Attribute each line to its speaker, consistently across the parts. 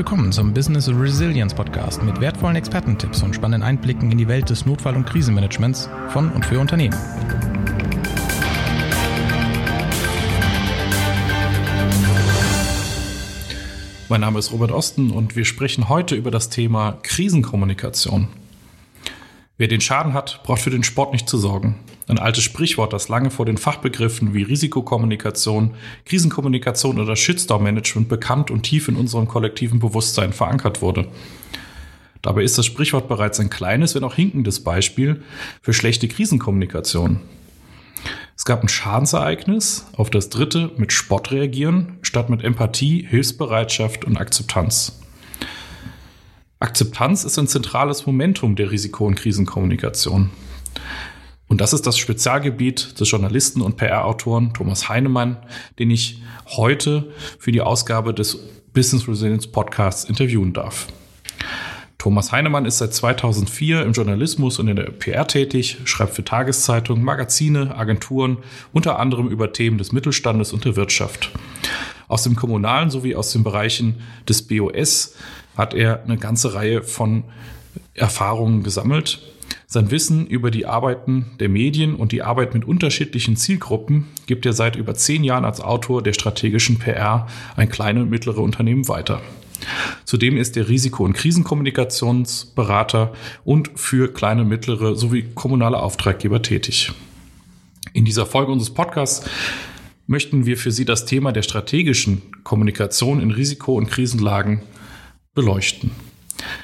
Speaker 1: Willkommen zum Business Resilience Podcast mit wertvollen Expertentipps und spannenden Einblicken in die Welt des Notfall- und Krisenmanagements von und für Unternehmen.
Speaker 2: Mein Name ist Robert Osten und wir sprechen heute über das Thema Krisenkommunikation. Wer den Schaden hat, braucht für den Sport nicht zu sorgen. Ein altes Sprichwort, das lange vor den Fachbegriffen wie Risikokommunikation, Krisenkommunikation oder Shitstorm-Management bekannt und tief in unserem kollektiven Bewusstsein verankert wurde. Dabei ist das Sprichwort bereits ein kleines, wenn auch hinkendes Beispiel für schlechte Krisenkommunikation. Es gab ein Schadensereignis, auf das Dritte mit Spott reagieren, statt mit Empathie, Hilfsbereitschaft und Akzeptanz. Akzeptanz ist ein zentrales Momentum der Risiko- und Krisenkommunikation. Und das ist das Spezialgebiet des Journalisten und PR-Autoren Thomas Heinemann, den ich heute für die Ausgabe des Business Resilience Podcasts interviewen darf. Thomas Heinemann ist seit 2004 im Journalismus und in der PR tätig, schreibt für Tageszeitungen, Magazine, Agenturen, unter anderem über Themen des Mittelstandes und der Wirtschaft. Aus dem kommunalen sowie aus den Bereichen des BOS hat er eine ganze Reihe von Erfahrungen gesammelt. Sein Wissen über die Arbeiten der Medien und die Arbeit mit unterschiedlichen Zielgruppen gibt er seit über zehn Jahren als Autor der strategischen PR ein kleine und mittlere Unternehmen weiter. Zudem ist er Risiko- und Krisenkommunikationsberater und für kleine, mittlere sowie kommunale Auftraggeber tätig. In dieser Folge unseres Podcasts möchten wir für Sie das Thema der strategischen Kommunikation in Risiko- und Krisenlagen beleuchten.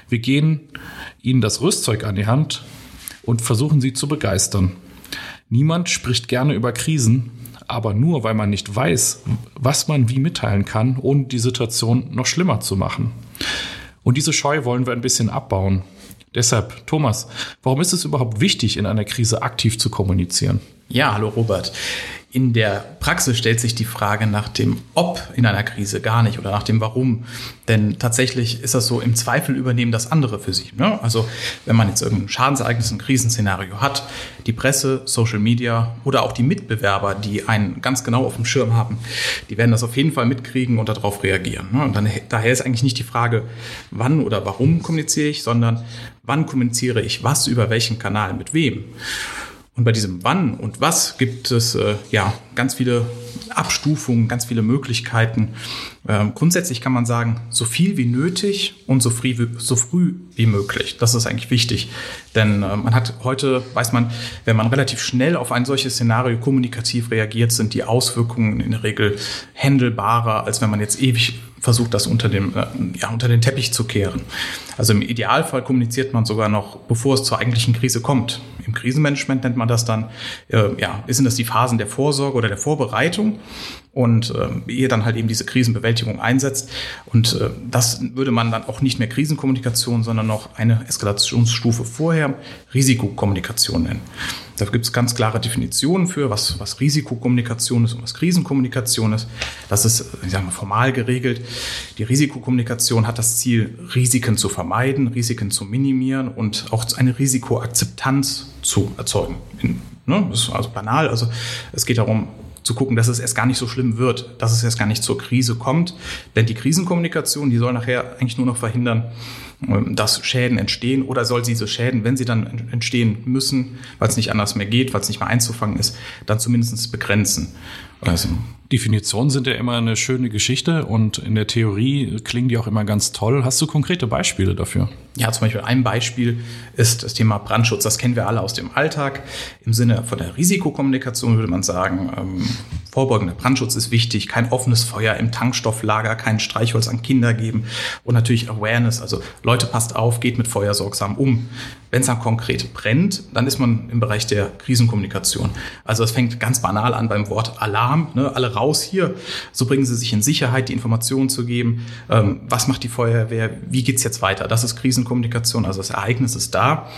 Speaker 2: Wir gehen Ihnen das Rüstzeug an die Hand und versuchen Sie zu begeistern. Niemand spricht gerne über Krisen, aber nur weil man nicht weiß, was man wie mitteilen kann, ohne die Situation noch schlimmer zu machen. Und diese Scheu wollen wir ein bisschen abbauen. Deshalb, Thomas, warum ist es überhaupt wichtig, in einer Krise aktiv zu kommunizieren?
Speaker 1: Ja, hallo Robert. In der Praxis stellt sich die Frage nach dem Ob in einer Krise gar nicht oder nach dem Warum. Denn tatsächlich ist das so, im Zweifel übernehmen das andere für sie. Ne? Also wenn man jetzt irgendein Schadensereignis, ein Krisenszenario hat, die Presse, Social Media oder auch die Mitbewerber, die einen ganz genau auf dem Schirm haben, die werden das auf jeden Fall mitkriegen und darauf reagieren. Ne? Und dann, daher ist eigentlich nicht die Frage, wann oder warum kommuniziere ich, sondern wann kommuniziere ich was über welchen Kanal mit wem. Und bei diesem Wann und Was gibt es äh, ja ganz viele Abstufungen, ganz viele Möglichkeiten. Ähm, grundsätzlich kann man sagen, so viel wie nötig und so früh, wie, so früh wie möglich. Das ist eigentlich wichtig. Denn äh, man hat heute, weiß man, wenn man relativ schnell auf ein solches Szenario kommunikativ reagiert, sind die Auswirkungen in der Regel händelbarer, als wenn man jetzt ewig versucht, das unter, dem, äh, ja, unter den Teppich zu kehren. Also im Idealfall kommuniziert man sogar noch, bevor es zur eigentlichen Krise kommt. Im Krisenmanagement nennt man das dann, äh, ja, sind das die Phasen der Vorsorge oder der Vorbereitung und äh, ehe dann halt eben diese Krisenbewältigung einsetzt. Und äh, das würde man dann auch nicht mehr Krisenkommunikation, sondern noch eine Eskalationsstufe vorher Risikokommunikation nennen. Da gibt es ganz klare Definitionen für, was, was Risikokommunikation ist und was Krisenkommunikation ist. Das ist, ich sage mal, formal geregelt. Die Risikokommunikation hat das Ziel, Risiken zu vermeiden, Risiken zu minimieren und auch eine Risikoakzeptanz zu erzeugen. In, ne, das ist also banal. Also es geht darum, zu gucken, dass es erst gar nicht so schlimm wird, dass es erst gar nicht zur Krise kommt. Denn die Krisenkommunikation, die soll nachher eigentlich nur noch verhindern, ähm, dass Schäden entstehen oder soll diese Schäden, wenn sie dann entstehen müssen, weil es nicht anders mehr geht, weil es nicht mehr einzufangen ist, dann zumindest begrenzen.
Speaker 2: Also Definitionen sind ja immer eine schöne Geschichte und in der Theorie klingen die auch immer ganz toll. Hast du konkrete Beispiele dafür?
Speaker 1: Ja, zum Beispiel ein Beispiel ist das Thema Brandschutz. Das kennen wir alle aus dem Alltag. Im Sinne von der Risikokommunikation würde man sagen, ähm, vorbeugender Brandschutz ist wichtig. Kein offenes Feuer im Tankstofflager, kein Streichholz an Kinder geben und natürlich Awareness. Also Leute, passt auf, geht mit Feuer sorgsam um. Wenn es dann konkret brennt, dann ist man im Bereich der Krisenkommunikation. Also es fängt ganz banal an beim Wort Alarm. Ne? Alle raus hier. So bringen sie sich in Sicherheit, die Informationen zu geben. Ähm, was macht die Feuerwehr? Wie geht's jetzt weiter? Das ist Krisenkommunikation. Also das Ereignis ist da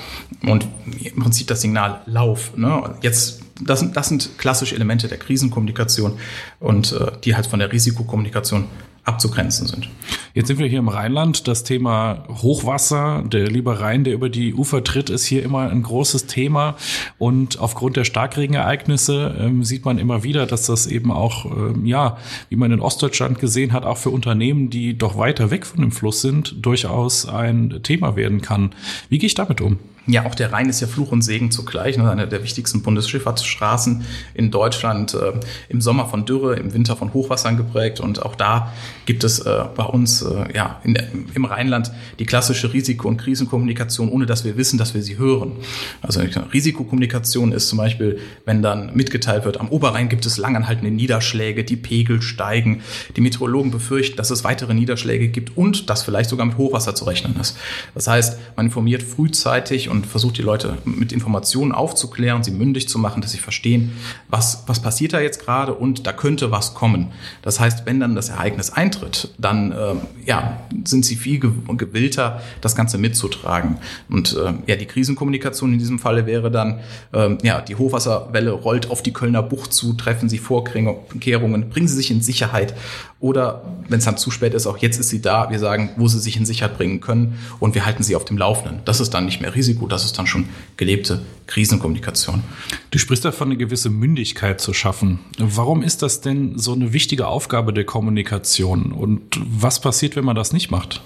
Speaker 1: und im Prinzip das Signal Lauf. Ne? Jetzt das sind, das sind klassische Elemente der Krisenkommunikation und äh, die halt von der Risikokommunikation abzugrenzen sind.
Speaker 2: Jetzt sind wir hier im Rheinland. Das Thema Hochwasser, der liebe Rhein, der über die Ufer tritt, ist hier immer ein großes Thema. Und aufgrund der Starkregenereignisse ähm, sieht man immer wieder, dass das eben auch, ähm, ja, wie man in Ostdeutschland gesehen hat, auch für Unternehmen, die doch weiter weg von dem Fluss sind, durchaus ein Thema werden kann. Wie gehe ich damit um?
Speaker 1: Ja, auch der Rhein ist ja Fluch und Segen zugleich. Ne? Eine der wichtigsten Bundesschifffahrtsstraßen in Deutschland. Äh, Im Sommer von Dürre, im Winter von Hochwassern geprägt. Und auch da gibt es äh, bei uns äh, ja, in im Rheinland die klassische Risiko- und Krisenkommunikation, ohne dass wir wissen, dass wir sie hören. Also Risikokommunikation ist zum Beispiel, wenn dann mitgeteilt wird, am Oberrhein gibt es langanhaltende Niederschläge, die Pegel steigen. Die Meteorologen befürchten, dass es weitere Niederschläge gibt und dass vielleicht sogar mit Hochwasser zu rechnen ist. Das heißt, man informiert frühzeitig und und versucht die Leute mit Informationen aufzuklären, sie mündig zu machen, dass sie verstehen, was, was passiert da jetzt gerade und da könnte was kommen. Das heißt, wenn dann das Ereignis eintritt, dann äh, ja, sind sie viel gewillter, das Ganze mitzutragen. Und äh, ja, die Krisenkommunikation in diesem Falle wäre dann, äh, ja, die Hochwasserwelle rollt auf die Kölner Bucht zu, treffen Sie Vorkehrungen, bringen Sie sich in Sicherheit oder wenn es dann zu spät ist, auch jetzt ist sie da, wir sagen, wo sie sich in Sicherheit bringen können und wir halten sie auf dem Laufenden. Das ist dann nicht mehr Risiko, das ist dann schon gelebte Krisenkommunikation.
Speaker 2: Du sprichst davon, eine gewisse Mündigkeit zu schaffen. Warum ist das denn so eine wichtige Aufgabe der Kommunikation und was passiert, wenn man das nicht macht?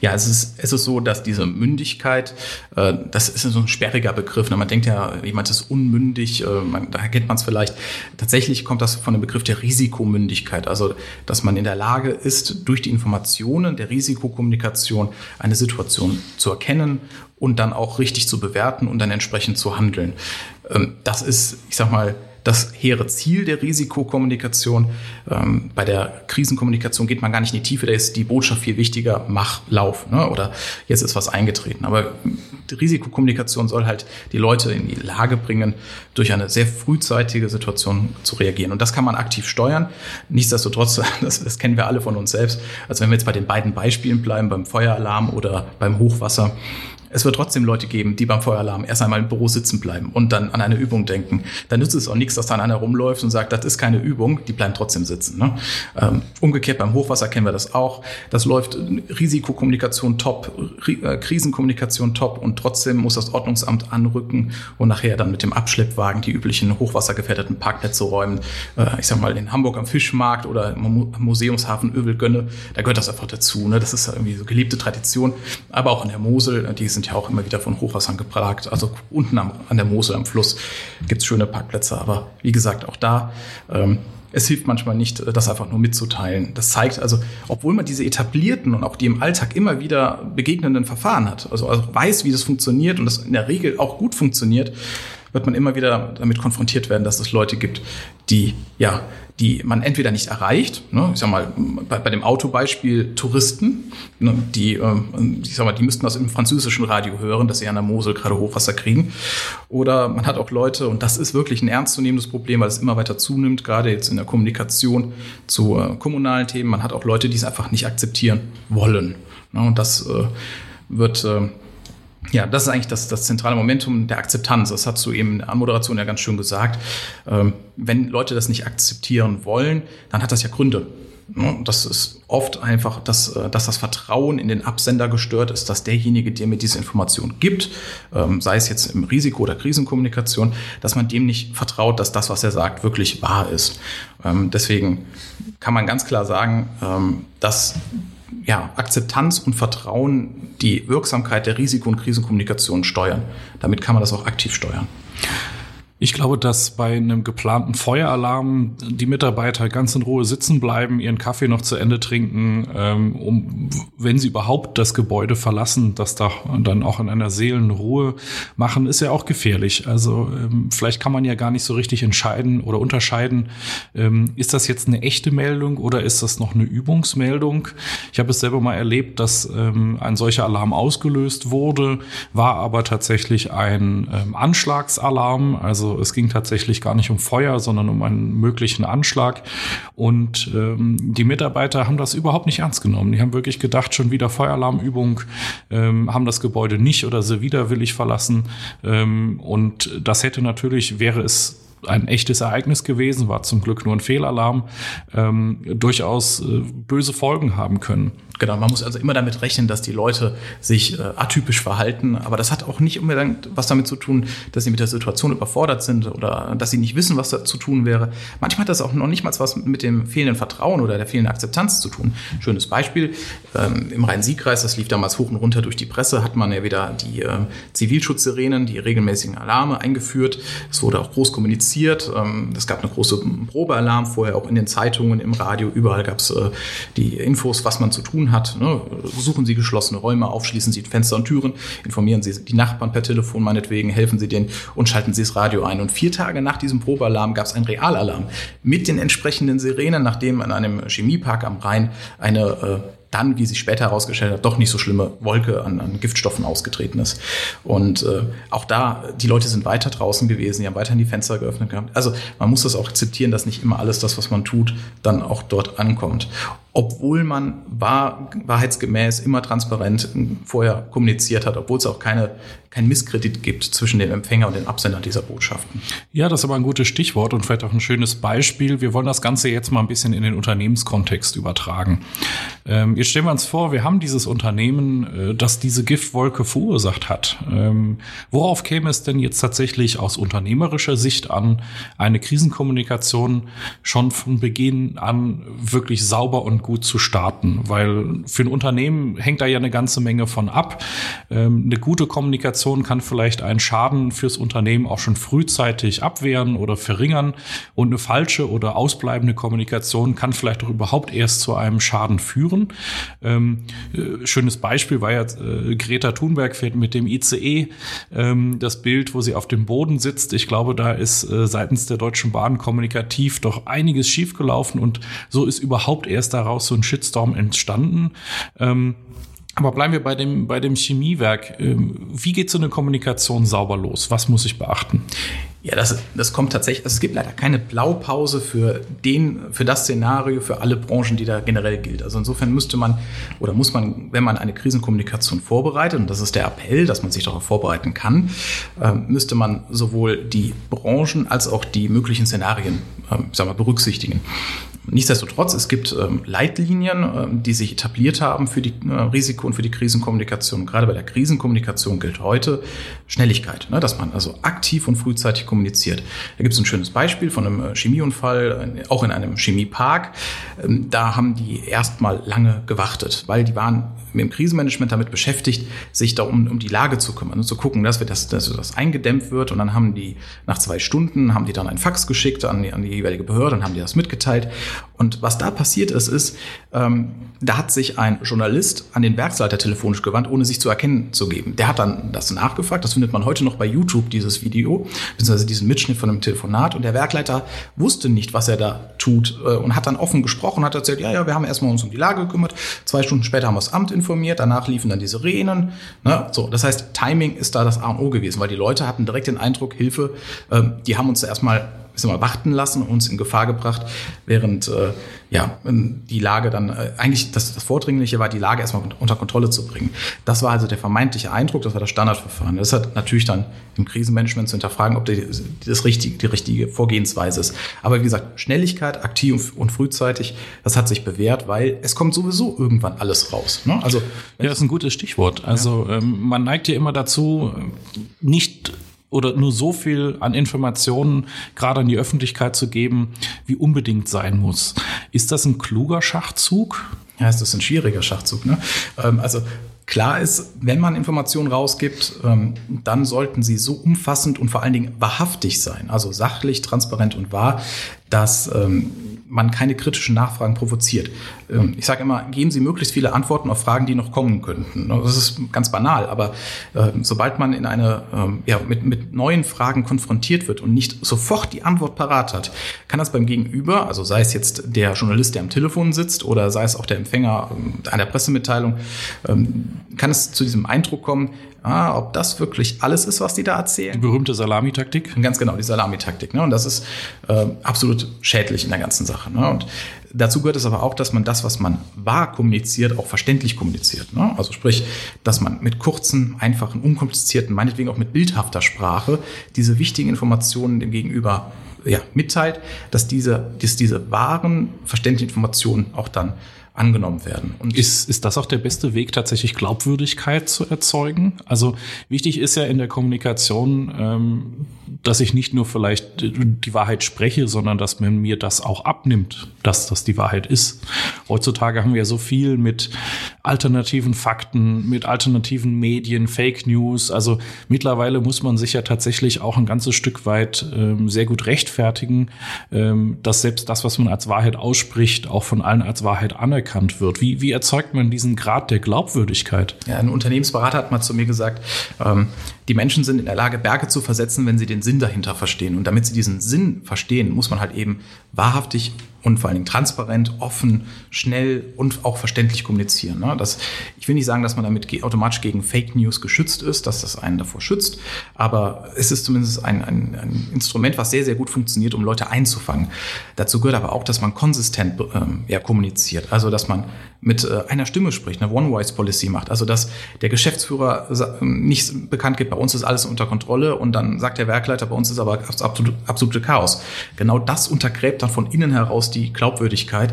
Speaker 1: Ja, es ist, es ist so, dass diese Mündigkeit, äh, das ist so ein sperriger Begriff. Ne? Man denkt ja, jemand ist unmündig, äh, man, da kennt man es vielleicht. Tatsächlich kommt das von dem Begriff der Risikomündigkeit, also dass man in der Lage ist, durch die Informationen der Risikokommunikation eine Situation zu erkennen und dann auch richtig zu bewerten und dann entsprechend zu handeln. Ähm, das ist, ich sag mal, das hehre Ziel der Risikokommunikation. Ähm, bei der Krisenkommunikation geht man gar nicht in die Tiefe, da ist die Botschaft viel wichtiger, mach, lauf. Ne? Oder jetzt ist was eingetreten. Aber die Risikokommunikation soll halt die Leute in die Lage bringen, durch eine sehr frühzeitige Situation zu reagieren. Und das kann man aktiv steuern. Nichtsdestotrotz, das, das kennen wir alle von uns selbst. Also wenn wir jetzt bei den beiden Beispielen bleiben, beim Feueralarm oder beim Hochwasser, es wird trotzdem Leute geben, die beim Feueralarm erst einmal im Büro sitzen bleiben und dann an eine Übung denken. Dann nützt es auch nichts, dass dann einer rumläuft und sagt, das ist keine Übung, die bleiben trotzdem sitzen. Ne? Ähm, umgekehrt beim Hochwasser kennen wir das auch. Das läuft Risikokommunikation top, äh, Krisenkommunikation top und trotzdem muss das Ordnungsamt anrücken und nachher dann mit dem Abschleppwagen die üblichen hochwassergefährdeten Parkplätze räumen. Äh, ich sag mal in Hamburg am Fischmarkt oder im Museumshafen Övelgönne, da gehört das einfach dazu. Ne? Das ist irgendwie so geliebte Tradition. Aber auch an der Mosel, die sind ja auch immer wieder von Hochwassern geplagt. Also unten am, an der Mosel am Fluss gibt's schöne Parkplätze. Aber wie gesagt, auch da, ähm, es hilft manchmal nicht, das einfach nur mitzuteilen. Das zeigt also, obwohl man diese etablierten und auch die im Alltag immer wieder begegnenden Verfahren hat, also, also weiß, wie das funktioniert und das in der Regel auch gut funktioniert, wird man immer wieder damit konfrontiert werden, dass es Leute gibt, die ja die man entweder nicht erreicht, ne, ich sag mal, bei, bei dem Autobeispiel Touristen, ne, die, äh, ich sag mal, die müssten das im französischen Radio hören, dass sie an der Mosel gerade Hochwasser kriegen. Oder man hat auch Leute, und das ist wirklich ein ernstzunehmendes Problem, weil es immer weiter zunimmt, gerade jetzt in der Kommunikation zu äh, kommunalen Themen, man hat auch Leute, die es einfach nicht akzeptieren wollen. Ne, und das äh, wird äh, ja, das ist eigentlich das, das zentrale Momentum der Akzeptanz. Das hast du eben in der Anmoderation ja ganz schön gesagt. Ähm, wenn Leute das nicht akzeptieren wollen, dann hat das ja Gründe. Ne? Das ist oft einfach, dass, äh, dass das Vertrauen in den Absender gestört ist, dass derjenige, der mir diese Information gibt, ähm, sei es jetzt im Risiko- oder Krisenkommunikation, dass man dem nicht vertraut, dass das, was er sagt, wirklich wahr ist. Ähm, deswegen kann man ganz klar sagen, dass ja, Akzeptanz und Vertrauen die Wirksamkeit der Risiko- und Krisenkommunikation steuern. Damit kann man das auch aktiv steuern.
Speaker 2: Ich glaube, dass bei einem geplanten Feueralarm die Mitarbeiter ganz in Ruhe sitzen bleiben, ihren Kaffee noch zu Ende trinken, ähm, um, wenn sie überhaupt das Gebäude verlassen, das da dann auch in einer Seelenruhe machen, ist ja auch gefährlich. Also ähm, vielleicht kann man ja gar nicht so richtig entscheiden oder unterscheiden, ähm, ist das jetzt eine echte Meldung oder ist das noch eine Übungsmeldung? Ich habe es selber mal erlebt, dass ein solcher Alarm ausgelöst wurde, war aber tatsächlich ein Anschlagsalarm, also also es ging tatsächlich gar nicht um Feuer, sondern um einen möglichen Anschlag. Und ähm, die Mitarbeiter haben das überhaupt nicht ernst genommen. Die haben wirklich gedacht, schon wieder Feueralarmübung, ähm, haben das Gebäude nicht oder sie widerwillig verlassen. Ähm, und das hätte natürlich, wäre es ein echtes Ereignis gewesen, war zum Glück nur ein Fehlalarm, ähm, durchaus äh, böse Folgen haben können.
Speaker 1: Genau, man muss also immer damit rechnen, dass die Leute sich äh, atypisch verhalten. Aber das hat auch nicht unbedingt was damit zu tun, dass sie mit der Situation überfordert sind oder dass sie nicht wissen, was da zu tun wäre. Manchmal hat das auch noch nicht mal was mit dem fehlenden Vertrauen oder der fehlenden Akzeptanz zu tun. Schönes Beispiel, ähm, im Rhein-Sieg-Kreis, das lief damals hoch und runter durch die Presse, hat man ja wieder die äh, Zivilschutzsirenen, die regelmäßigen Alarme eingeführt. Es wurde auch groß kommuniziert. Ähm, es gab eine große Probealarm vorher auch in den Zeitungen, im Radio, überall gab es äh, die Infos, was man zu tun hat. Ne? Suchen Sie geschlossene Räume auf, schließen Sie Fenster und Türen, informieren Sie die Nachbarn per Telefon meinetwegen, helfen Sie denen und schalten Sie das Radio ein. Und vier Tage nach diesem Probealarm gab es einen Realalarm mit den entsprechenden Sirenen, nachdem an einem Chemiepark am Rhein eine äh, dann, wie sich später herausgestellt hat, doch nicht so schlimme Wolke an, an Giftstoffen ausgetreten ist. Und äh, auch da, die Leute sind weiter draußen gewesen, die haben weiterhin die Fenster geöffnet gehabt. Also man muss das auch akzeptieren, dass nicht immer alles das, was man tut, dann auch dort ankommt obwohl man wahr, wahrheitsgemäß immer transparent vorher kommuniziert hat, obwohl es auch keine, kein Misskredit gibt zwischen dem Empfänger und den Absender dieser Botschaften.
Speaker 2: Ja, das ist aber ein gutes Stichwort und vielleicht auch ein schönes Beispiel. Wir wollen das Ganze jetzt mal ein bisschen in den Unternehmenskontext übertragen. Ähm, jetzt stellen wir uns vor, wir haben dieses Unternehmen, äh, das diese Giftwolke verursacht hat. Ähm, worauf käme es denn jetzt tatsächlich aus unternehmerischer Sicht an, eine Krisenkommunikation schon von Beginn an wirklich sauber und gut zu starten, weil für ein Unternehmen hängt da ja eine ganze Menge von ab. Ähm, eine gute Kommunikation kann vielleicht einen Schaden fürs Unternehmen auch schon frühzeitig abwehren oder verringern und eine falsche oder ausbleibende Kommunikation kann vielleicht auch überhaupt erst zu einem Schaden führen. Ähm, äh, schönes Beispiel war ja äh, Greta Thunberg fährt mit dem ICE ähm, das Bild, wo sie auf dem Boden sitzt. Ich glaube, da ist äh, seitens der Deutschen Bahn kommunikativ doch einiges schiefgelaufen und so ist überhaupt erst daraus daraus so ein Shitstorm entstanden. Ähm, aber bleiben wir bei dem, bei dem Chemiewerk. Ähm, wie geht so eine Kommunikation sauber los? Was muss ich beachten?
Speaker 1: Ja, das, das kommt tatsächlich, also es gibt leider keine Blaupause für den, für das Szenario, für alle Branchen, die da generell gilt. Also insofern müsste man oder muss man, wenn man eine Krisenkommunikation vorbereitet, und das ist der Appell, dass man sich darauf vorbereiten kann, äh, müsste man sowohl die Branchen als auch die möglichen Szenarien, äh, sag mal, berücksichtigen. Nichtsdestotrotz, es gibt ähm, Leitlinien, ähm, die sich etabliert haben für die äh, Risiko- und für die Krisenkommunikation. Gerade bei der Krisenkommunikation gilt heute Schnelligkeit, ne, dass man also aktiv und frühzeitig kommuniziert. Da gibt es ein schönes Beispiel von einem äh, Chemieunfall, auch in einem Chemiepark. Ähm, da haben die erstmal lange gewartet, weil die waren im Krisenmanagement damit beschäftigt, sich da um, um die Lage zu kümmern und zu gucken, dass, wir das, dass das eingedämmt wird. Und dann haben die nach zwei Stunden, haben die dann ein Fax geschickt an die, an die jeweilige Behörde und haben die das mitgeteilt. Und was da passiert ist, ist, ähm, da hat sich ein Journalist an den Werksleiter telefonisch gewandt, ohne sich zu erkennen zu geben. Der hat dann das nachgefragt, das findet man heute noch bei YouTube, dieses Video, beziehungsweise diesen Mitschnitt von einem Telefonat. Und der Werkleiter wusste nicht, was er da tut äh, und hat dann offen gesprochen, hat erzählt, ja, ja, wir haben erstmal uns um die Lage gekümmert. Zwei Stunden später haben wir das Amt informiert, danach liefen dann die Sirenen. Ne? So, das heißt, Timing ist da das A und O gewesen, weil die Leute hatten direkt den Eindruck, Hilfe, äh, die haben uns erstmal bisschen mal warten lassen und uns in Gefahr gebracht, während äh, ja die Lage dann äh, eigentlich das, das Vordringliche war, die Lage erstmal unter Kontrolle zu bringen. Das war also der vermeintliche Eindruck, das war das Standardverfahren. Das hat natürlich dann im Krisenmanagement zu hinterfragen, ob die, das richtige, die richtige Vorgehensweise ist. Aber wie gesagt, Schnelligkeit, aktiv und frühzeitig, das hat sich bewährt, weil es kommt sowieso irgendwann alles raus. Ne?
Speaker 2: Also ja, das ist ein gutes Stichwort. Also ja. ähm, man neigt ja immer dazu, nicht oder nur so viel an Informationen gerade an die Öffentlichkeit zu geben, wie unbedingt sein muss. Ist das ein kluger Schachzug?
Speaker 1: Ja, ist das ein schwieriger Schachzug. Ne? Ähm, also Klar ist, wenn man Informationen rausgibt, ähm, dann sollten sie so umfassend und vor allen Dingen wahrhaftig sein, also sachlich, transparent und wahr, dass ähm, man keine kritischen Nachfragen provoziert. Ähm, ich sage immer, geben Sie möglichst viele Antworten auf Fragen, die noch kommen könnten. Das ist ganz banal, aber äh, sobald man in eine, ähm, ja, mit, mit neuen Fragen konfrontiert wird und nicht sofort die Antwort parat hat, kann das beim Gegenüber, also sei es jetzt der Journalist, der am Telefon sitzt oder sei es auch der Empfänger ähm, einer Pressemitteilung, kann es zu diesem Eindruck kommen, ah, ob das wirklich alles ist, was die da erzählen.
Speaker 2: Die berühmte Salamitaktik?
Speaker 1: Ganz genau, die Salamitaktik. Ne? Und das ist äh, absolut schädlich in der ganzen Sache. Ne? Und dazu gehört es aber auch, dass man das, was man wahr kommuniziert, auch verständlich kommuniziert. Ne? Also sprich, dass man mit kurzen, einfachen, unkomplizierten, meinetwegen auch mit bildhafter Sprache diese wichtigen Informationen dem Gegenüber ja, mitteilt, dass diese, dass diese wahren, verständlichen Informationen auch dann angenommen werden.
Speaker 2: Und ist, ist das auch der beste Weg, tatsächlich Glaubwürdigkeit zu erzeugen? Also wichtig ist ja in der Kommunikation, ähm, dass ich nicht nur vielleicht die Wahrheit spreche, sondern dass man mir das auch abnimmt, dass das die Wahrheit ist. Heutzutage haben wir ja so viel mit alternativen Fakten, mit alternativen Medien, Fake News. Also mittlerweile muss man sich ja tatsächlich auch ein ganzes Stück weit ähm, sehr gut rechtfertigen, ähm, dass selbst das, was man als Wahrheit ausspricht, auch von allen als Wahrheit anerkannt wird. Wie, wie erzeugt man diesen Grad der Glaubwürdigkeit?
Speaker 1: Ja, ein Unternehmensberater hat mal zu mir gesagt, ähm, die Menschen sind in der Lage, Berge zu versetzen, wenn sie den Sinn dahinter verstehen. Und damit sie diesen Sinn verstehen, muss man halt eben wahrhaftig und vor allen Dingen transparent, offen, schnell und auch verständlich kommunizieren. Ne? Das, ich will nicht sagen, dass man damit automatisch gegen Fake News geschützt ist, dass das einen davor schützt, aber es ist zumindest ein, ein, ein Instrument, was sehr, sehr gut funktioniert, um Leute einzufangen. Dazu gehört aber auch, dass man konsistent ähm, ja, kommuniziert, also dass man mit äh, einer Stimme spricht, eine One-Voice-Policy macht, also dass der Geschäftsführer nicht bekannt gibt, bei uns ist alles unter Kontrolle und dann sagt der Werkleiter, bei uns ist aber absolute, absolute Chaos. Genau das untergräbt dann von innen heraus die Glaubwürdigkeit.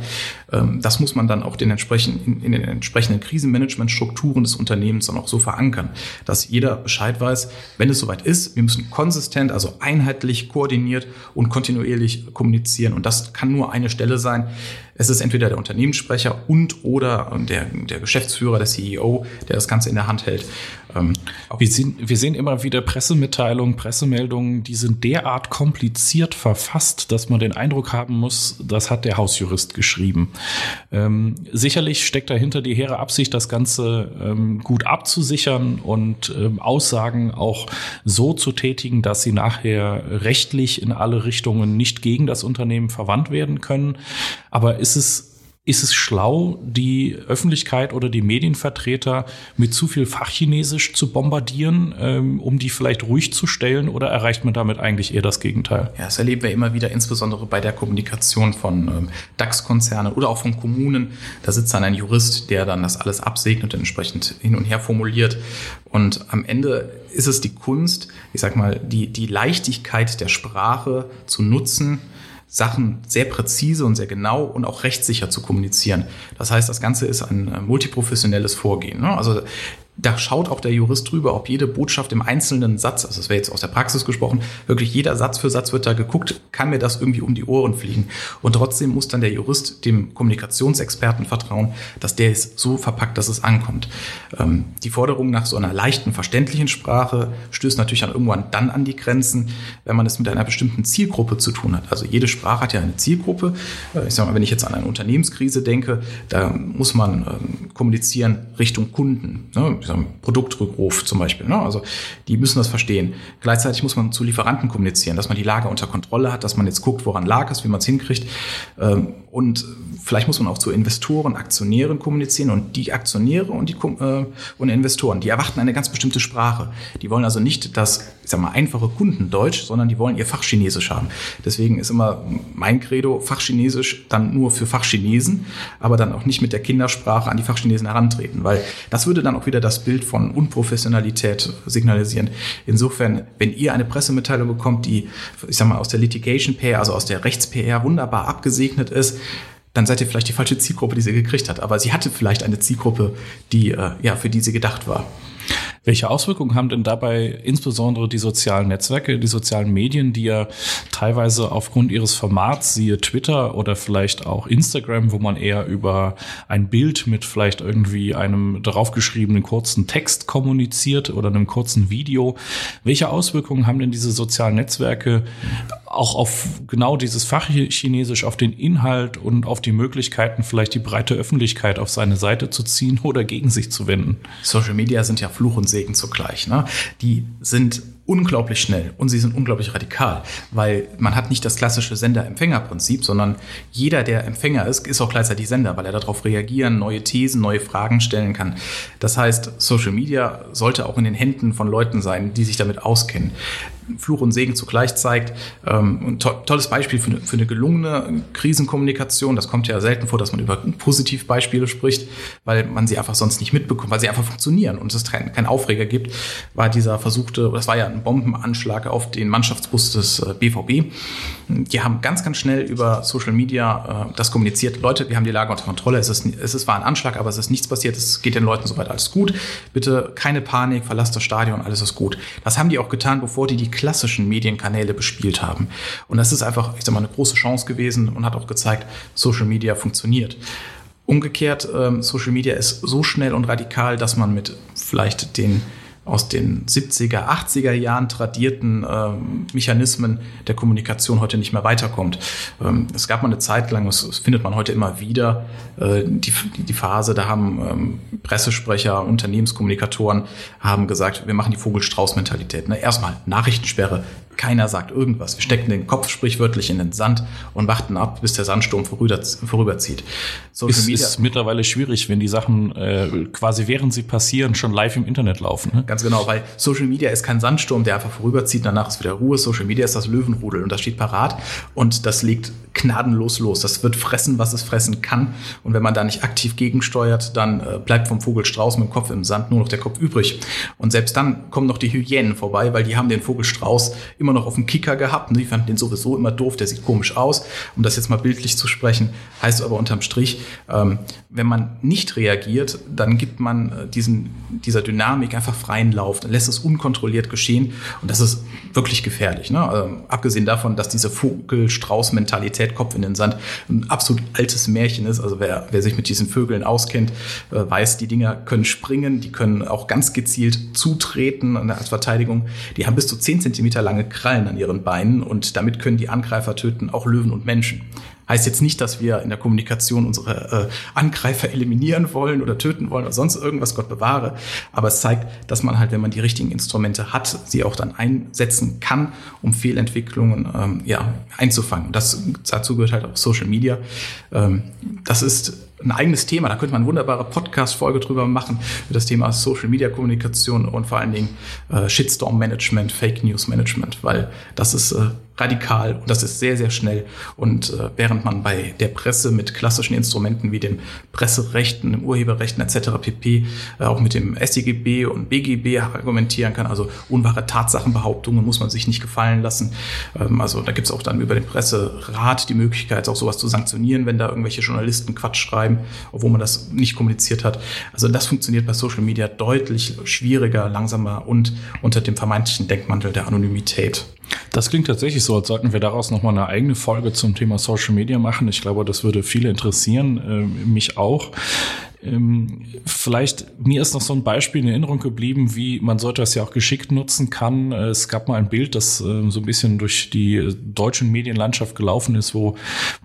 Speaker 1: Ähm, das muss man dann auch den entsprechenden, in den entsprechenden Krisenmanagementstrukturen des Unternehmens dann auch so verankern, dass jeder Bescheid weiß, wenn es soweit ist, wir müssen konsistent, also einheitlich, koordiniert und kontinuierlich kommunizieren. Und das kann nur eine Stelle sein. Es ist entweder der Unternehmenssprecher und oder der, der Geschäftsführer, der CEO, der das Ganze in der Hand hält.
Speaker 2: Ähm, wir, sehen, wir sehen immer wieder Pressemitteilungen, Pressemeldungen, die sind derart kompliziert verfasst, dass man den Eindruck haben muss, das hat der Hausjurist geschrieben. Ähm, sicherlich steckt dahinter die hehre Absicht, das Ganze ähm, gut abzusichern und ähm, Aussagen auch so zu tätigen, dass sie nachher rechtlich in alle Richtungen nicht gegen das Unternehmen verwandt werden können. Aber ist es ist es schlau, die Öffentlichkeit oder die Medienvertreter mit zu viel Fachchinesisch zu bombardieren, ähm, um die vielleicht ruhig zu stellen? Oder erreicht man damit eigentlich eher das Gegenteil?
Speaker 1: Ja, das erleben wir immer wieder, insbesondere bei der Kommunikation von ähm, DAX-Konzernen oder auch von Kommunen. Da sitzt dann ein Jurist, der dann das alles absegnet und entsprechend hin und her formuliert. Und am Ende ist es die Kunst, ich sag mal, die, die Leichtigkeit der Sprache zu nutzen, Sachen sehr präzise und sehr genau und auch rechtssicher zu kommunizieren. Das heißt, das Ganze ist ein äh, multiprofessionelles Vorgehen. Ne? Also da schaut auch der Jurist drüber, ob jede Botschaft im einzelnen Satz, also das wäre jetzt aus der Praxis gesprochen, wirklich jeder Satz für Satz wird da geguckt, kann mir das irgendwie um die Ohren fliegen. Und trotzdem muss dann der Jurist dem Kommunikationsexperten vertrauen, dass der es so verpackt, dass es ankommt. Ähm, die Forderung nach so einer leichten, verständlichen Sprache stößt natürlich dann irgendwann dann an die Grenzen, wenn man es mit einer bestimmten Zielgruppe zu tun hat. Also jede Sprache hat ja eine Zielgruppe. Äh, ich sage mal, wenn ich jetzt an eine Unternehmenskrise denke, da muss man ähm, kommunizieren Richtung Kunden. Ne? Produktrückruf zum Beispiel. Ne? Also die müssen das verstehen. Gleichzeitig muss man zu Lieferanten kommunizieren, dass man die Lage unter Kontrolle hat, dass man jetzt guckt, woran lag es, wie man es hinkriegt. Ähm, und vielleicht muss man auch zu Investoren, Aktionären kommunizieren und die Aktionäre und die äh, und Investoren, die erwarten eine ganz bestimmte Sprache. Die wollen also nicht das, ich sag mal, einfache Kundendeutsch, sondern die wollen ihr Fachchinesisch haben. Deswegen ist immer mein Credo Fachchinesisch dann nur für Fachchinesen, aber dann auch nicht mit der Kindersprache an die Fachchinesen herantreten, weil das würde dann auch wieder das Bild von Unprofessionalität signalisieren. Insofern, wenn ihr eine Pressemitteilung bekommt, die, ich sag mal, aus der Litigation PR, also aus der Rechts-PR wunderbar abgesegnet ist, dann seid ihr vielleicht die falsche Zielgruppe, die sie gekriegt hat. Aber sie hatte vielleicht eine Zielgruppe, die, äh, ja, für die sie gedacht war.
Speaker 2: Welche Auswirkungen haben denn dabei insbesondere die sozialen Netzwerke, die sozialen Medien, die ja teilweise aufgrund ihres Formats, siehe Twitter oder vielleicht auch Instagram, wo man eher über ein Bild mit vielleicht irgendwie einem draufgeschriebenen kurzen Text kommuniziert oder einem kurzen Video. Welche Auswirkungen haben denn diese sozialen Netzwerke auch auf genau dieses Fachchinesisch, auf den Inhalt und auf die Möglichkeiten, vielleicht die breite Öffentlichkeit auf seine Seite zu ziehen oder gegen sich zu wenden?
Speaker 1: Social Media sind ja Fluch und Segen zugleich. Ne? Die sind unglaublich schnell und sie sind unglaublich radikal, weil man hat nicht das klassische Sender-Empfänger-Prinzip, sondern jeder, der Empfänger ist, ist auch gleichzeitig Sender, weil er darauf reagieren, neue Thesen, neue Fragen stellen kann. Das heißt, Social Media sollte auch in den Händen von Leuten sein, die sich damit auskennen. Fluch und Segen zugleich zeigt. Ähm, ein to tolles Beispiel für eine, für eine gelungene Krisenkommunikation. Das kommt ja selten vor, dass man über Positivbeispiele spricht, weil man sie einfach sonst nicht mitbekommt, weil sie einfach funktionieren und es keinen kein Aufreger gibt, war dieser versuchte, das war ja ein Bombenanschlag auf den Mannschaftsbus des BVB. Äh, die haben ganz, ganz schnell über Social Media äh, das kommuniziert. Leute, wir haben die Lage unter Kontrolle. Es ist, es ist zwar ein Anschlag, aber es ist nichts passiert. Es geht den Leuten soweit alles gut. Bitte keine Panik, verlasst das Stadion, alles ist gut. Das haben die auch getan, bevor die die klassischen Medienkanäle bespielt haben. Und das ist einfach, ich sag mal, eine große Chance gewesen und hat auch gezeigt, Social Media funktioniert. Umgekehrt, ähm, Social Media ist so schnell und radikal, dass man mit vielleicht den aus den 70er, 80er Jahren tradierten äh, Mechanismen der Kommunikation heute nicht mehr weiterkommt. Ähm, es gab mal eine Zeit lang, das, das findet man heute immer wieder, äh, die, die Phase, da haben ähm, Pressesprecher, Unternehmenskommunikatoren haben gesagt, wir machen die Vogelstrauß-Mentalität. Ne? Erstmal Nachrichtensperre, keiner sagt irgendwas. Wir stecken den Kopf sprichwörtlich in den Sand und warten ab, bis der Sandsturm vorüber, vorüberzieht.
Speaker 2: Social ist, Media ist mittlerweile schwierig, wenn die Sachen äh, quasi während sie passieren schon live im Internet laufen. Ne?
Speaker 1: Ganz genau, weil Social Media ist kein Sandsturm, der einfach vorüberzieht, danach ist wieder Ruhe. Social Media ist das Löwenrudel und das steht parat und das legt gnadenlos los. Das wird fressen, was es fressen kann. Und wenn man da nicht aktiv gegensteuert, dann äh, bleibt vom Vogel Strauß mit dem Kopf im Sand nur noch der Kopf übrig. Und selbst dann kommen noch die Hyänen vorbei, weil die haben den Vogel Strauß immer noch auf dem Kicker gehabt. Und die fanden den sowieso immer doof, der sieht komisch aus. Um das jetzt mal bildlich zu sprechen, heißt aber unterm Strich, ähm, wenn man nicht reagiert, dann gibt man äh, diesen, dieser Dynamik einfach freien Lauf, dann lässt es unkontrolliert geschehen. Und das ist wirklich gefährlich. Ne? Ähm, abgesehen davon, dass diese Vogel-Strauß-Mentalität Kopf in den Sand ein absolut altes Märchen ist. Also wer, wer sich mit diesen Vögeln auskennt, äh, weiß, die Dinger können springen, die können auch ganz gezielt zutreten als Verteidigung. Die haben bis zu zehn Zentimeter lange Krallen an ihren Beinen und damit können die Angreifer töten, auch Löwen und Menschen. Heißt jetzt nicht, dass wir in der Kommunikation unsere äh, Angreifer eliminieren wollen oder töten wollen oder sonst irgendwas, Gott bewahre. Aber es zeigt, dass man halt, wenn man die richtigen Instrumente hat, sie auch dann einsetzen kann, um Fehlentwicklungen ähm, ja, einzufangen. Das, dazu gehört halt auch Social Media. Ähm, das ist ein eigenes Thema. Da könnte man eine wunderbare Podcast-Folge drüber machen, für das Thema Social Media Kommunikation und vor allen Dingen äh, Shitstorm Management, Fake News Management, weil das ist äh, radikal und das ist sehr, sehr schnell. Und äh, während man bei der Presse mit klassischen Instrumenten wie dem Presserechten, dem Urheberrechten etc. pp. Äh, auch mit dem StGB und BGB argumentieren kann, also unwahre Tatsachenbehauptungen muss man sich nicht gefallen lassen. Ähm, also da gibt es auch dann über den Presserat die Möglichkeit, auch sowas zu sanktionieren, wenn da irgendwelche Journalisten Quatsch schreiben, obwohl man das nicht kommuniziert hat. Also das funktioniert bei Social Media deutlich schwieriger, langsamer und unter dem vermeintlichen Denkmantel der Anonymität.
Speaker 2: Das klingt tatsächlich so, als sollten wir daraus nochmal eine eigene Folge zum Thema Social Media machen. Ich glaube, das würde viele interessieren, äh, mich auch. Ähm, vielleicht, mir ist noch so ein Beispiel in Erinnerung geblieben, wie man sollte das ja auch geschickt nutzen kann. Es gab mal ein Bild, das äh, so ein bisschen durch die deutschen Medienlandschaft gelaufen ist, wo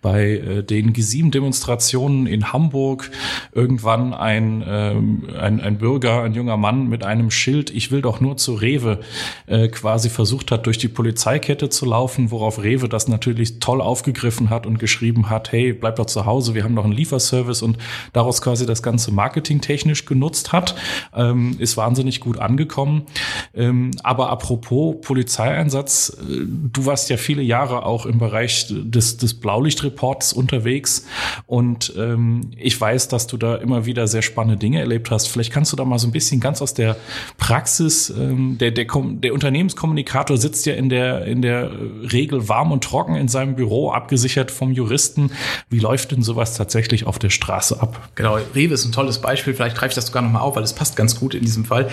Speaker 2: bei äh, den G7-Demonstrationen in Hamburg irgendwann ein, ähm, ein, ein Bürger, ein junger Mann mit einem Schild, ich will doch nur zu Rewe, äh, quasi versucht hat, durch die Polizeikette zu laufen, worauf Rewe das natürlich toll aufgegriffen hat und geschrieben hat, hey, bleib doch zu Hause, wir haben doch einen Lieferservice und daraus quasi das Ganze Ganze marketingtechnisch genutzt hat, ähm, ist wahnsinnig gut angekommen. Ähm, aber apropos Polizeieinsatz, äh, du warst ja viele Jahre auch im Bereich des, des Blaulichtreports unterwegs und ähm, ich weiß, dass du da immer wieder sehr spannende Dinge erlebt hast. Vielleicht kannst du da mal so ein bisschen ganz aus der Praxis, ähm, der, der, der Unternehmenskommunikator sitzt ja in der, in der Regel warm und trocken in seinem Büro, abgesichert vom Juristen. Wie läuft denn sowas tatsächlich auf der Straße ab?
Speaker 1: Genau, Rewe ist ein tolles Beispiel, vielleicht greife ich das sogar nochmal auf, weil es passt ganz gut in diesem Fall.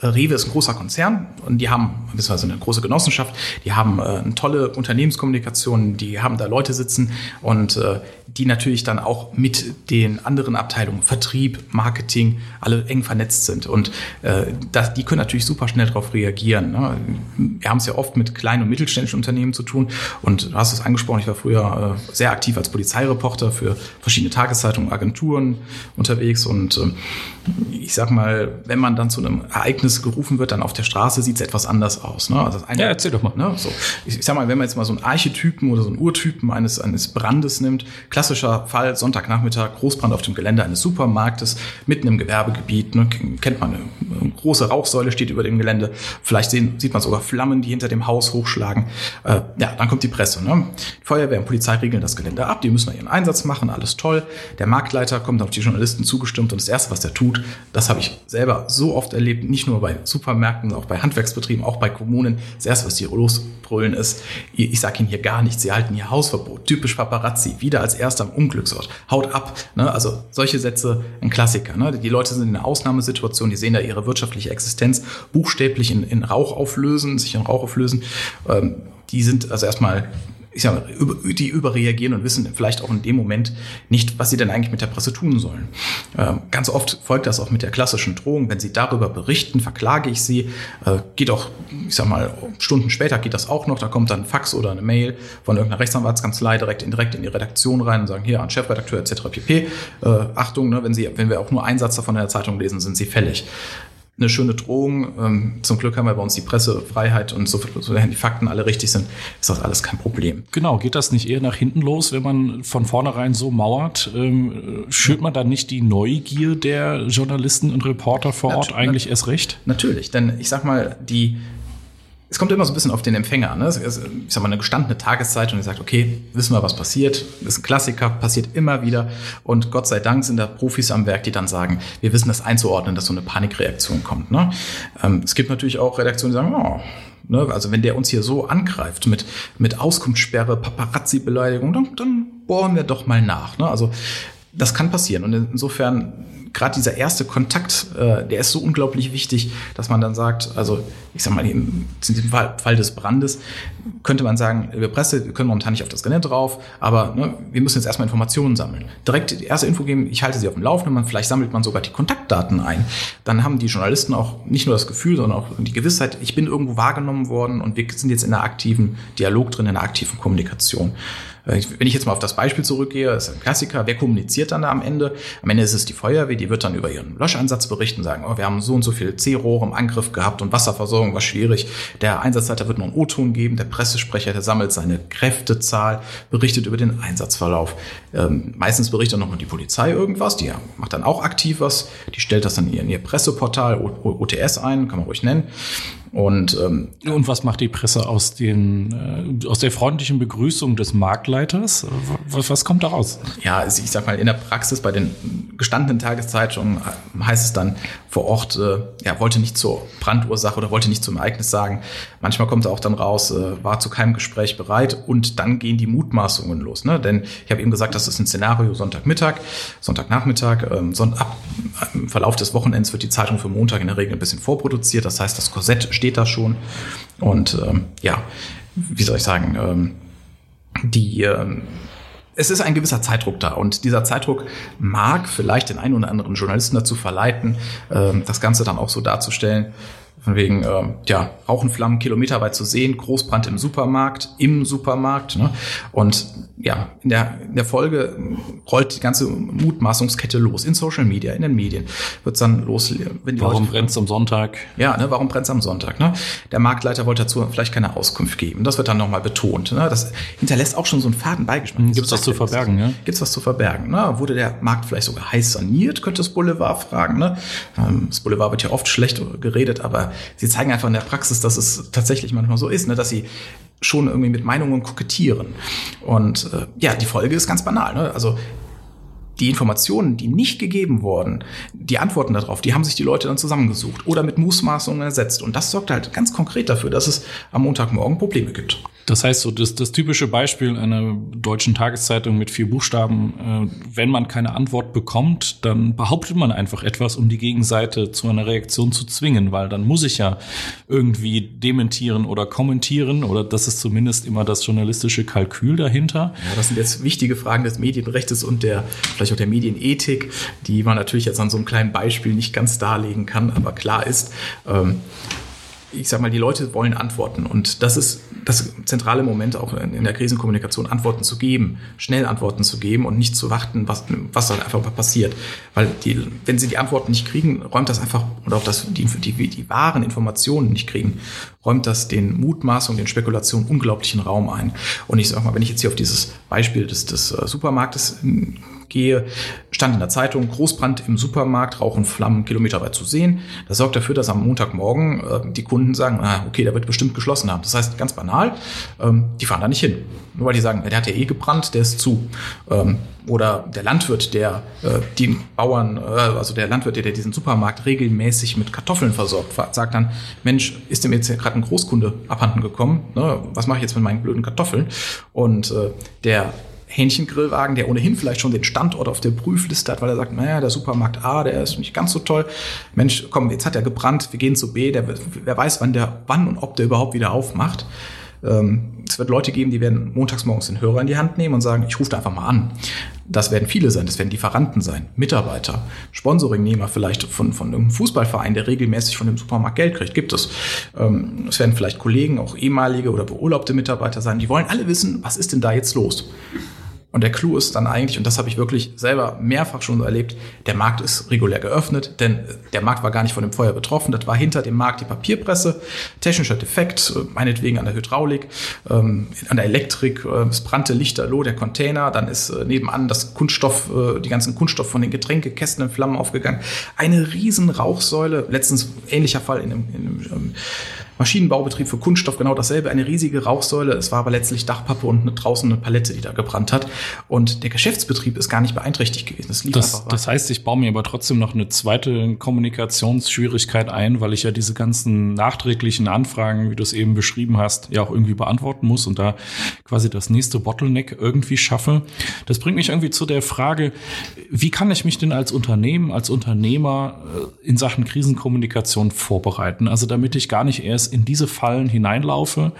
Speaker 1: Äh, Rewe ist ein großer Konzern und die haben, beziehungsweise eine große Genossenschaft, die haben äh, eine tolle Unternehmenskommunikation, die haben da Leute sitzen und äh, die natürlich dann auch mit den anderen Abteilungen, Vertrieb, Marketing, alle eng vernetzt sind. Und das, die können natürlich super schnell darauf reagieren. Ne? Wir haben es ja oft mit kleinen und mittelständischen Unternehmen zu tun. Und du hast es angesprochen, ich war früher sehr aktiv als Polizeireporter für verschiedene Tageszeitungen, Agenturen unterwegs unterwegs und äh, ich sag mal, wenn man dann zu einem Ereignis gerufen wird, dann auf der Straße sieht es etwas anders aus. Ne?
Speaker 2: Also eine, ja, erzähl doch mal.
Speaker 1: Ne? So, ich, ich, sag mal, wenn man jetzt mal so einen Archetypen oder so einen Urtypen eines, eines Brandes nimmt, klassischer Fall, Sonntagnachmittag, Großbrand auf dem Gelände eines Supermarktes, mitten im Gewerbegebiet, ne? kennt man, eine, eine, große Rauchsäule steht über dem Gelände, vielleicht sehen, sieht man sogar Flammen, die hinter dem Haus hochschlagen. Äh, ja, dann kommt die Presse. Ne? Die Feuerwehr und Polizei regeln das Gelände ab, die müssen ihren Einsatz machen, alles toll. Der Marktleiter kommt auf die Journalisten zugestimmt und das Erste, was der tut. Das habe ich selber so oft erlebt, nicht nur bei Supermärkten, auch bei Handwerksbetrieben, auch bei Kommunen. Das erste, was die losbrüllen ist, ich sage Ihnen hier gar nichts, Sie halten hier Hausverbot. Typisch Paparazzi, wieder als erster am Unglücksort. Haut ab. Ne? Also solche Sätze, ein Klassiker. Ne? Die Leute sind in einer Ausnahmesituation, die sehen da ihre wirtschaftliche Existenz buchstäblich in, in Rauch auflösen, sich in Rauch auflösen. Ähm, die sind also erstmal ich sag mal, die überreagieren und wissen vielleicht auch in dem Moment nicht, was sie denn eigentlich mit der Presse tun sollen. Ähm, ganz oft folgt das auch mit der klassischen Drohung. Wenn sie darüber berichten, verklage ich sie. Äh, geht auch, ich sag mal, Stunden später geht das auch noch. Da kommt dann ein Fax oder eine Mail von irgendeiner Rechtsanwaltskanzlei direkt in, direkt in die Redaktion rein und sagen, hier an Chefredakteur etc. pp. Äh, Achtung, ne, wenn, sie, wenn wir auch nur einen Satz davon in der Zeitung lesen, sind sie fällig eine schöne Drohung. Ähm, zum Glück haben wir bei uns die Pressefreiheit und so, sofern die Fakten alle richtig sind, ist das alles kein Problem.
Speaker 2: Genau, geht das nicht eher nach hinten los, wenn man von vornherein so mauert? Ähm, schürt man dann nicht die Neugier der Journalisten und Reporter vor Ort eigentlich erst recht?
Speaker 1: Natürlich, denn ich sag mal, die es kommt immer so ein bisschen auf den Empfänger an. Ne? Ich sag mal, eine gestandene Tageszeitung, die sagt, okay, wissen wir, was passiert. Das ist ein Klassiker, passiert immer wieder. Und Gott sei Dank sind da Profis am Werk, die dann sagen, wir wissen das einzuordnen, dass so eine Panikreaktion kommt. Ne? Ähm, es gibt natürlich auch Redaktionen, die sagen, oh, ne, also wenn der uns hier so angreift mit, mit Auskunftssperre, Paparazzi-Beleidigung, dann, dann bohren wir doch mal nach. Ne? Also das kann passieren. Und insofern gerade dieser erste Kontakt, äh, der ist so unglaublich wichtig, dass man dann sagt, also ich sag mal, in diesem Fall, Fall des Brandes könnte man sagen, wir Presse, wir können momentan nicht auf das Gelände drauf, aber ne, wir müssen jetzt erstmal Informationen sammeln. Direkt die erste Info geben, ich halte sie auf dem Laufenden, man, vielleicht sammelt man sogar die Kontaktdaten ein. Dann haben die Journalisten auch nicht nur das Gefühl, sondern auch die Gewissheit, ich bin irgendwo wahrgenommen worden und wir sind jetzt in einer aktiven Dialog drin, in einer aktiven Kommunikation. Äh, wenn ich jetzt mal auf das Beispiel zurückgehe, ist ein Klassiker, wer kommuniziert dann da am Ende? Am Ende ist es die Feuerwehr, die wird dann über ihren Löscheinsatz berichten, sagen, oh, wir haben so und so viel C-Rohre im Angriff gehabt und Wasserversorgung war schwierig. Der Einsatzleiter wird nur einen O-Ton geben, der Pressesprecher, der sammelt seine Kräftezahl, berichtet über den Einsatzverlauf. Ähm, meistens berichtet noch mal die Polizei irgendwas, die macht dann auch aktiv was, die stellt das dann in ihr Presseportal OTS ein, kann man ruhig nennen.
Speaker 2: Und, ähm, und was macht die Presse aus, den, äh, aus der freundlichen Begrüßung des Marktleiters? Was, was kommt daraus?
Speaker 1: Ja, ich sag mal, in der Praxis bei den gestandenen Tageszeitungen äh, heißt es dann vor Ort, äh, ja, wollte nicht zur Brandursache oder wollte nicht zum Ereignis sagen. Manchmal kommt auch dann raus, äh, war zu keinem Gespräch bereit und dann gehen die Mutmaßungen los. Ne? Denn ich habe eben gesagt, das ist ein Szenario Sonntagmittag, Sonntagnachmittag. Ähm, Son ab im Verlauf des Wochenends wird die Zeitung für Montag in der Regel ein bisschen vorproduziert. Das heißt, das Korsett steht da schon. Und ähm, ja, wie soll ich sagen, ähm, die ähm, es ist ein gewisser Zeitdruck da und dieser Zeitdruck mag vielleicht den einen oder anderen Journalisten dazu verleiten, ähm, das Ganze dann auch so darzustellen, von wegen, ähm, ja, Rauchenflammen kilometerweit zu sehen, Großbrand im Supermarkt, im Supermarkt. Ne? Und ja, in der, in der Folge rollt die ganze Mutmaßungskette los. In Social Media, in den Medien wird dann los.
Speaker 2: Wenn die warum brennt es am Sonntag?
Speaker 1: Ja, ne, warum brennt es am Sonntag? Ne? Der Marktleiter wollte dazu vielleicht keine Auskunft geben. Das wird dann nochmal betont. Ne? Das hinterlässt auch schon so einen faden Beigeschmack.
Speaker 2: Gibt es was zu verbergen? Ja?
Speaker 1: Gibt es was zu verbergen? Ne? Wurde der Markt vielleicht sogar heiß saniert, könnte das Boulevard fragen. Ne? Ähm, das Boulevard wird ja oft schlecht geredet, aber sie zeigen einfach in der Praxis, dass es tatsächlich manchmal so ist, ne, dass sie schon irgendwie mit Meinungen kokettieren. Und äh, ja, die Folge ist ganz banal. Ne? Also die Informationen, die nicht gegeben wurden, die Antworten darauf, die haben sich die Leute dann zusammengesucht oder mit Mußmaßungen ersetzt. Und das sorgt halt ganz konkret dafür, dass es am Montagmorgen Probleme gibt.
Speaker 2: Das heißt, so das, das typische Beispiel einer deutschen Tageszeitung mit vier Buchstaben, äh, wenn man keine Antwort bekommt, dann behauptet man einfach etwas, um die Gegenseite zu einer Reaktion zu zwingen, weil dann muss ich ja irgendwie dementieren oder kommentieren oder das ist zumindest immer das journalistische Kalkül dahinter.
Speaker 1: Ja, das sind jetzt wichtige Fragen des Medienrechts und der vielleicht auch der Medienethik, die man natürlich jetzt an so einem kleinen Beispiel nicht ganz darlegen kann, aber klar ist, ähm, ich sag mal, die Leute wollen Antworten und das ist das zentrale Moment auch in der Krisenkommunikation, Antworten zu geben, schnell Antworten zu geben und nicht zu warten, was, was dann einfach passiert. Weil die, wenn sie die Antworten nicht kriegen, räumt das einfach, oder auch das, die, die, die wahren Informationen nicht kriegen, räumt das den Mutmaßungen, den Spekulationen unglaublichen Raum ein. Und ich sag mal, wenn ich jetzt hier auf dieses Beispiel des, des äh, Supermarktes gehe, stand in der Zeitung, Großbrand im Supermarkt, Rauch und Flammen kilometerweit zu sehen. Das sorgt dafür, dass am Montagmorgen äh, die Kunden sagen, ah, okay, der wird bestimmt geschlossen haben. Das heißt, ganz banal, ähm, die fahren da nicht hin. Nur weil die sagen, der hat ja eh gebrannt, der ist zu. Ähm, oder der Landwirt, der äh, die Bauern, äh, also der Landwirt, der, der diesen Supermarkt regelmäßig mit Kartoffeln versorgt, sagt dann, Mensch, ist dem jetzt gerade ein Großkunde abhanden gekommen? Ne? Was mache ich jetzt mit meinen blöden Kartoffeln? Und äh, der Hähnchengrillwagen, der ohnehin vielleicht schon den Standort auf der Prüfliste hat, weil er sagt, naja, der Supermarkt A, der ist nicht ganz so toll. Mensch, komm, jetzt hat er gebrannt, wir gehen zu B, der, wer weiß, wann der, wann und ob der überhaupt wieder aufmacht. Ähm, es wird Leute geben, die werden montags morgens den Hörer in die Hand nehmen und sagen, ich rufe da einfach mal an. Das werden viele sein, das werden Lieferanten sein, Mitarbeiter, Sponsoringnehmer vielleicht von, von irgendeinem Fußballverein, der regelmäßig von dem Supermarkt Geld kriegt, gibt es. Ähm, es werden vielleicht Kollegen, auch ehemalige oder beurlaubte Mitarbeiter sein, die wollen alle wissen, was ist denn da jetzt los? Und der Clou ist dann eigentlich, und das habe ich wirklich selber mehrfach schon so erlebt, der Markt ist regulär geöffnet, denn der Markt war gar nicht von dem Feuer betroffen. Das war hinter dem Markt die Papierpresse, technischer Defekt, äh, meinetwegen an der Hydraulik, ähm, an der Elektrik, äh, es brannte lichterloh der Container, dann ist äh, nebenan das Kunststoff, die ganzen Kunststoff von den Getränkekästen in Flammen aufgegangen. Eine riesen Rauchsäule, letztens ähnlicher Fall in einem, in einem ähm, Maschinenbaubetrieb für Kunststoff genau dasselbe, eine riesige Rauchsäule. Es war aber letztlich Dachpappe und eine, draußen eine Palette, die da gebrannt hat. Und der Geschäftsbetrieb ist gar nicht beeinträchtigt gewesen.
Speaker 2: Das, lief das, das heißt, ich baue mir aber trotzdem noch eine zweite Kommunikationsschwierigkeit ein, weil ich ja diese ganzen nachträglichen Anfragen, wie du es eben beschrieben hast, ja auch irgendwie beantworten muss und da quasi das nächste Bottleneck irgendwie schaffe. Das bringt mich irgendwie zu der Frage, wie kann ich mich denn als Unternehmen, als Unternehmer äh, in Sachen Krisenkommunikation vorbereiten? Also damit ich gar nicht erst in diese Fallen hineinlaufe,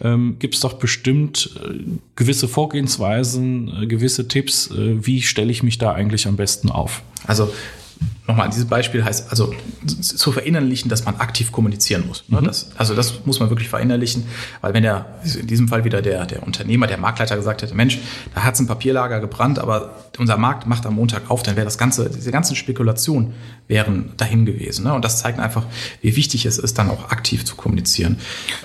Speaker 2: ähm, gibt es doch bestimmt äh, gewisse Vorgehensweisen, äh, gewisse Tipps. Äh, wie stelle ich mich da eigentlich am besten auf?
Speaker 1: Also nochmal, dieses Beispiel heißt, also zu verinnerlichen, dass man aktiv kommunizieren muss. Ne? Mhm. Das, also das muss man wirklich verinnerlichen, weil wenn der, in diesem Fall wieder der, der Unternehmer, der Marktleiter gesagt hätte, Mensch, da hat es ein Papierlager gebrannt, aber unser Markt macht am Montag auf, dann wäre das ganze, diese ganzen Spekulationen wären dahin gewesen. Ne? Und das zeigt einfach, wie wichtig es ist, dann auch aktiv zu kommunizieren.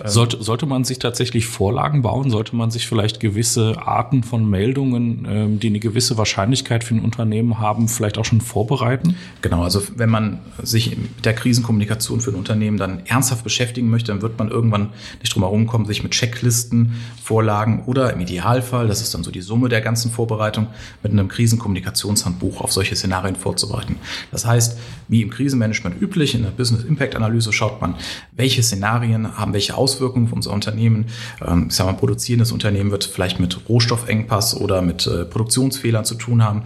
Speaker 2: Ähm, sollte, sollte man sich tatsächlich Vorlagen bauen? Sollte man sich vielleicht gewisse Arten von Meldungen, ähm, die eine gewisse Wahrscheinlichkeit für ein Unternehmen haben, vielleicht auch schon vorbereiten?
Speaker 1: Genau, also wenn man sich mit der Krisenkommunikation für ein Unternehmen dann ernsthaft beschäftigen möchte, dann wird man irgendwann nicht drum herum kommen, sich mit Checklisten, Vorlagen oder im Idealfall, das ist dann so die Summe der ganzen Vorbereitung, mit einem Krisenkommunikationshandbuch auf solche Szenarien vorzubereiten. Das heißt, wie im Krisenmanagement üblich, in der Business Impact Analyse schaut man, welche Szenarien haben welche Auswirkungen für unser Unternehmen. Ähm, ich sage mal, produzierendes Unternehmen wird vielleicht mit Rohstoffengpass oder mit äh, Produktionsfehlern zu tun haben.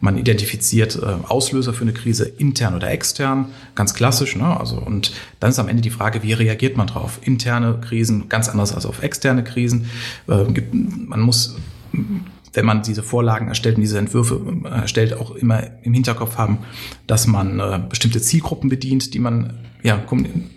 Speaker 1: Man identifiziert äh, Auslöser für eine Krise intern oder extern, ganz klassisch. Ne? Also, und dann ist am Ende die Frage, wie reagiert man drauf? Interne Krisen ganz anders als auf externe Krisen. Äh, gibt, man muss wenn man diese Vorlagen erstellt und diese Entwürfe äh, erstellt, auch immer im Hinterkopf haben, dass man äh, bestimmte Zielgruppen bedient, die man ja,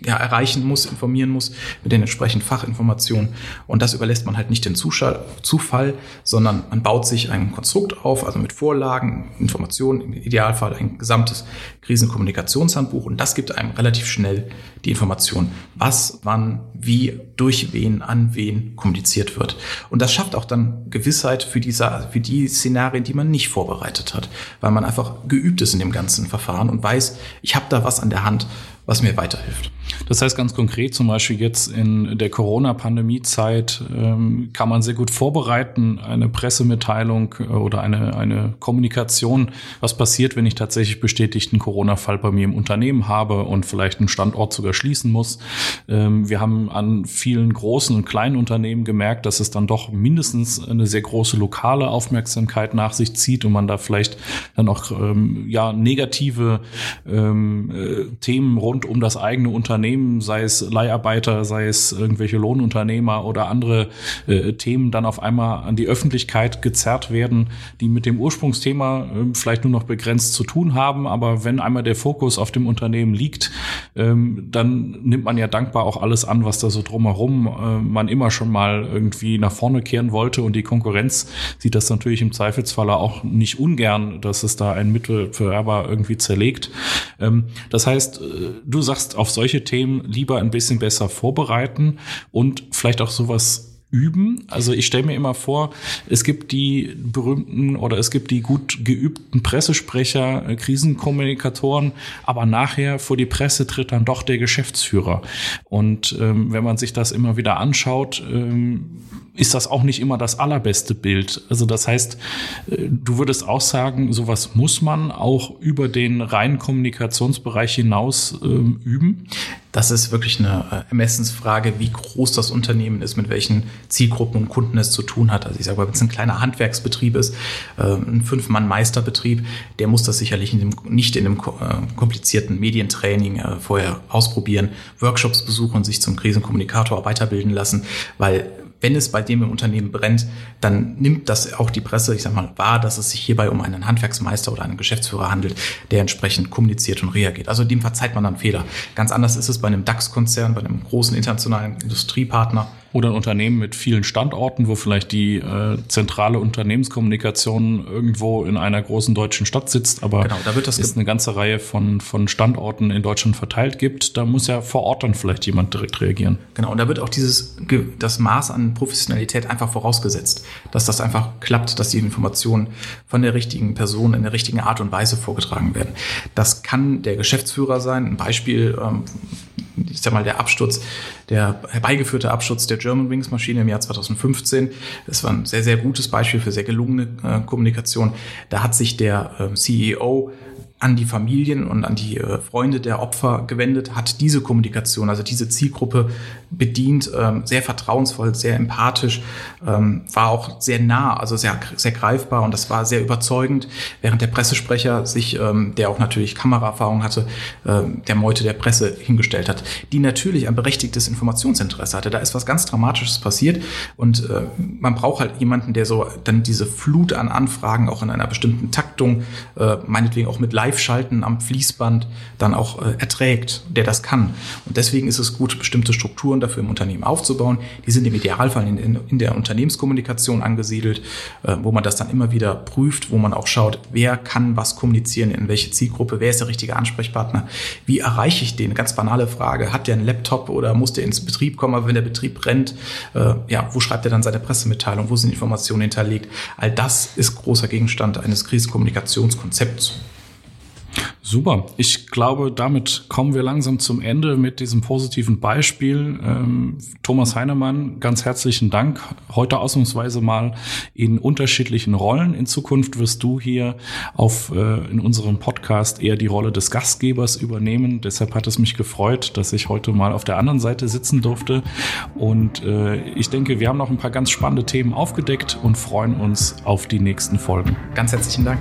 Speaker 1: ja, erreichen muss, informieren muss mit den entsprechenden Fachinformationen. Und das überlässt man halt nicht den Zufall, sondern man baut sich ein Konstrukt auf, also mit Vorlagen, Informationen, im Idealfall ein gesamtes Krisenkommunikationshandbuch. Und das gibt einem relativ schnell die Information, was, wann, wie, durch wen, an wen kommuniziert wird. Und das schafft auch dann Gewissheit für, diese, für die Szenarien, die man nicht vorbereitet hat, weil man einfach geübt ist in dem ganzen Verfahren und weiß, ich habe da was an der Hand, was mir weiterhilft.
Speaker 2: Das heißt ganz konkret, zum Beispiel jetzt in der Corona-Pandemie-Zeit ähm, kann man sehr gut vorbereiten, eine Pressemitteilung äh, oder eine, eine Kommunikation, was passiert, wenn ich tatsächlich bestätigten Corona-Fall bei mir im Unternehmen habe und vielleicht einen Standort sogar schließen muss. Ähm, wir haben an vielen großen und kleinen Unternehmen gemerkt, dass es dann doch mindestens eine sehr große lokale Aufmerksamkeit nach sich zieht und man da vielleicht dann auch ähm, ja negative ähm, äh, Themen rund um das eigene Unternehmen Unternehmen, sei es Leiharbeiter, sei es irgendwelche Lohnunternehmer oder andere äh, Themen dann auf einmal an die Öffentlichkeit gezerrt werden, die mit dem Ursprungsthema äh, vielleicht nur noch begrenzt zu tun haben. Aber wenn einmal der Fokus auf dem Unternehmen liegt, ähm, dann nimmt man ja dankbar auch alles an, was da so drumherum äh, man immer schon mal irgendwie nach vorne kehren wollte. Und die Konkurrenz sieht das natürlich im Zweifelsfalle auch nicht ungern, dass es da einen Mitbewerber irgendwie zerlegt. Ähm, das heißt, äh, du sagst auf solche Themen lieber ein bisschen besser vorbereiten und vielleicht auch sowas üben. Also ich stelle mir immer vor, es gibt die berühmten oder es gibt die gut geübten Pressesprecher, äh, Krisenkommunikatoren, aber nachher vor die Presse tritt dann doch der Geschäftsführer. Und ähm, wenn man sich das immer wieder anschaut, ähm, ist das auch nicht immer das allerbeste Bild. Also das heißt, äh, du würdest auch sagen, sowas muss man auch über den reinen Kommunikationsbereich hinaus ähm, üben?
Speaker 1: Das ist wirklich eine äh, Ermessensfrage, wie groß das Unternehmen ist, mit welchen Zielgruppen und Kunden es zu tun hat. Also ich sage mal, wenn es ein kleiner Handwerksbetrieb ist, äh, ein Fünf-Mann-Meisterbetrieb, der muss das sicherlich in dem, nicht in einem äh, komplizierten Medientraining vorher ausprobieren, Workshops besuchen und sich zum Krisenkommunikator weiterbilden lassen, weil wenn es bei dem im Unternehmen brennt, dann nimmt das auch die Presse, ich sag mal, wahr, dass es sich hierbei um einen Handwerksmeister oder einen Geschäftsführer handelt, der entsprechend kommuniziert und reagiert. Also dem verzeiht man dann Fehler. Ganz anders ist es bei einem DAX-Konzern, bei einem großen internationalen Industriepartner,
Speaker 2: oder ein Unternehmen mit vielen Standorten, wo vielleicht die äh, zentrale Unternehmenskommunikation irgendwo in einer großen deutschen Stadt sitzt, aber genau, da wird das es eine ganze Reihe von, von Standorten in Deutschland verteilt gibt. Da muss ja vor Ort dann vielleicht jemand direkt reagieren.
Speaker 1: Genau, und da wird auch dieses das Maß an Professionalität einfach vorausgesetzt, dass das einfach klappt, dass die Informationen von der richtigen Person in der richtigen Art und Weise vorgetragen werden. Das kann der Geschäftsführer sein. Ein Beispiel, ähm, ich sag mal, der Absturz, der herbeigeführte Absturz der German Wings Maschine im Jahr 2015. Das war ein sehr, sehr gutes Beispiel für sehr gelungene äh, Kommunikation. Da hat sich der äh, CEO an die Familien und an die äh, Freunde der Opfer gewendet, hat diese Kommunikation, also diese Zielgruppe bedient, ähm, sehr vertrauensvoll, sehr empathisch, ähm, war auch sehr nah, also sehr, sehr greifbar und das war sehr überzeugend, während der Pressesprecher sich, ähm, der auch natürlich Kameraerfahrung hatte, der Meute der Presse hingestellt hat, die natürlich ein berechtigtes Informationsinteresse hatte. Da ist was ganz Dramatisches passiert und äh, man braucht halt jemanden, der so dann diese Flut an Anfragen auch in einer bestimmten Taktung, äh, meinetwegen auch mit Live Live-Schalten am Fließband dann auch äh, erträgt, der das kann. Und deswegen ist es gut, bestimmte Strukturen dafür im Unternehmen aufzubauen. Die sind im Idealfall in, in, in der Unternehmenskommunikation angesiedelt, äh, wo man das dann immer wieder prüft, wo man auch schaut, wer kann was kommunizieren, in welche Zielgruppe, wer ist der richtige Ansprechpartner, wie erreiche ich den? Ganz banale Frage, hat der einen Laptop oder muss der ins Betrieb kommen, aber wenn der Betrieb brennt, äh, ja, wo schreibt er dann seine Pressemitteilung, wo sind Informationen hinterlegt? All das ist großer Gegenstand eines Krisenkommunikationskonzepts.
Speaker 2: Super. Ich glaube, damit kommen wir langsam zum Ende mit diesem positiven Beispiel. Ähm, Thomas Heinemann, ganz herzlichen Dank. Heute ausnahmsweise mal in unterschiedlichen Rollen. In Zukunft wirst du hier auf, äh, in unserem Podcast eher die Rolle des Gastgebers übernehmen. Deshalb hat es mich gefreut, dass ich heute mal auf der anderen Seite sitzen durfte. Und äh, ich denke, wir haben noch ein paar ganz spannende Themen aufgedeckt und freuen uns auf die nächsten Folgen.
Speaker 1: Ganz herzlichen Dank.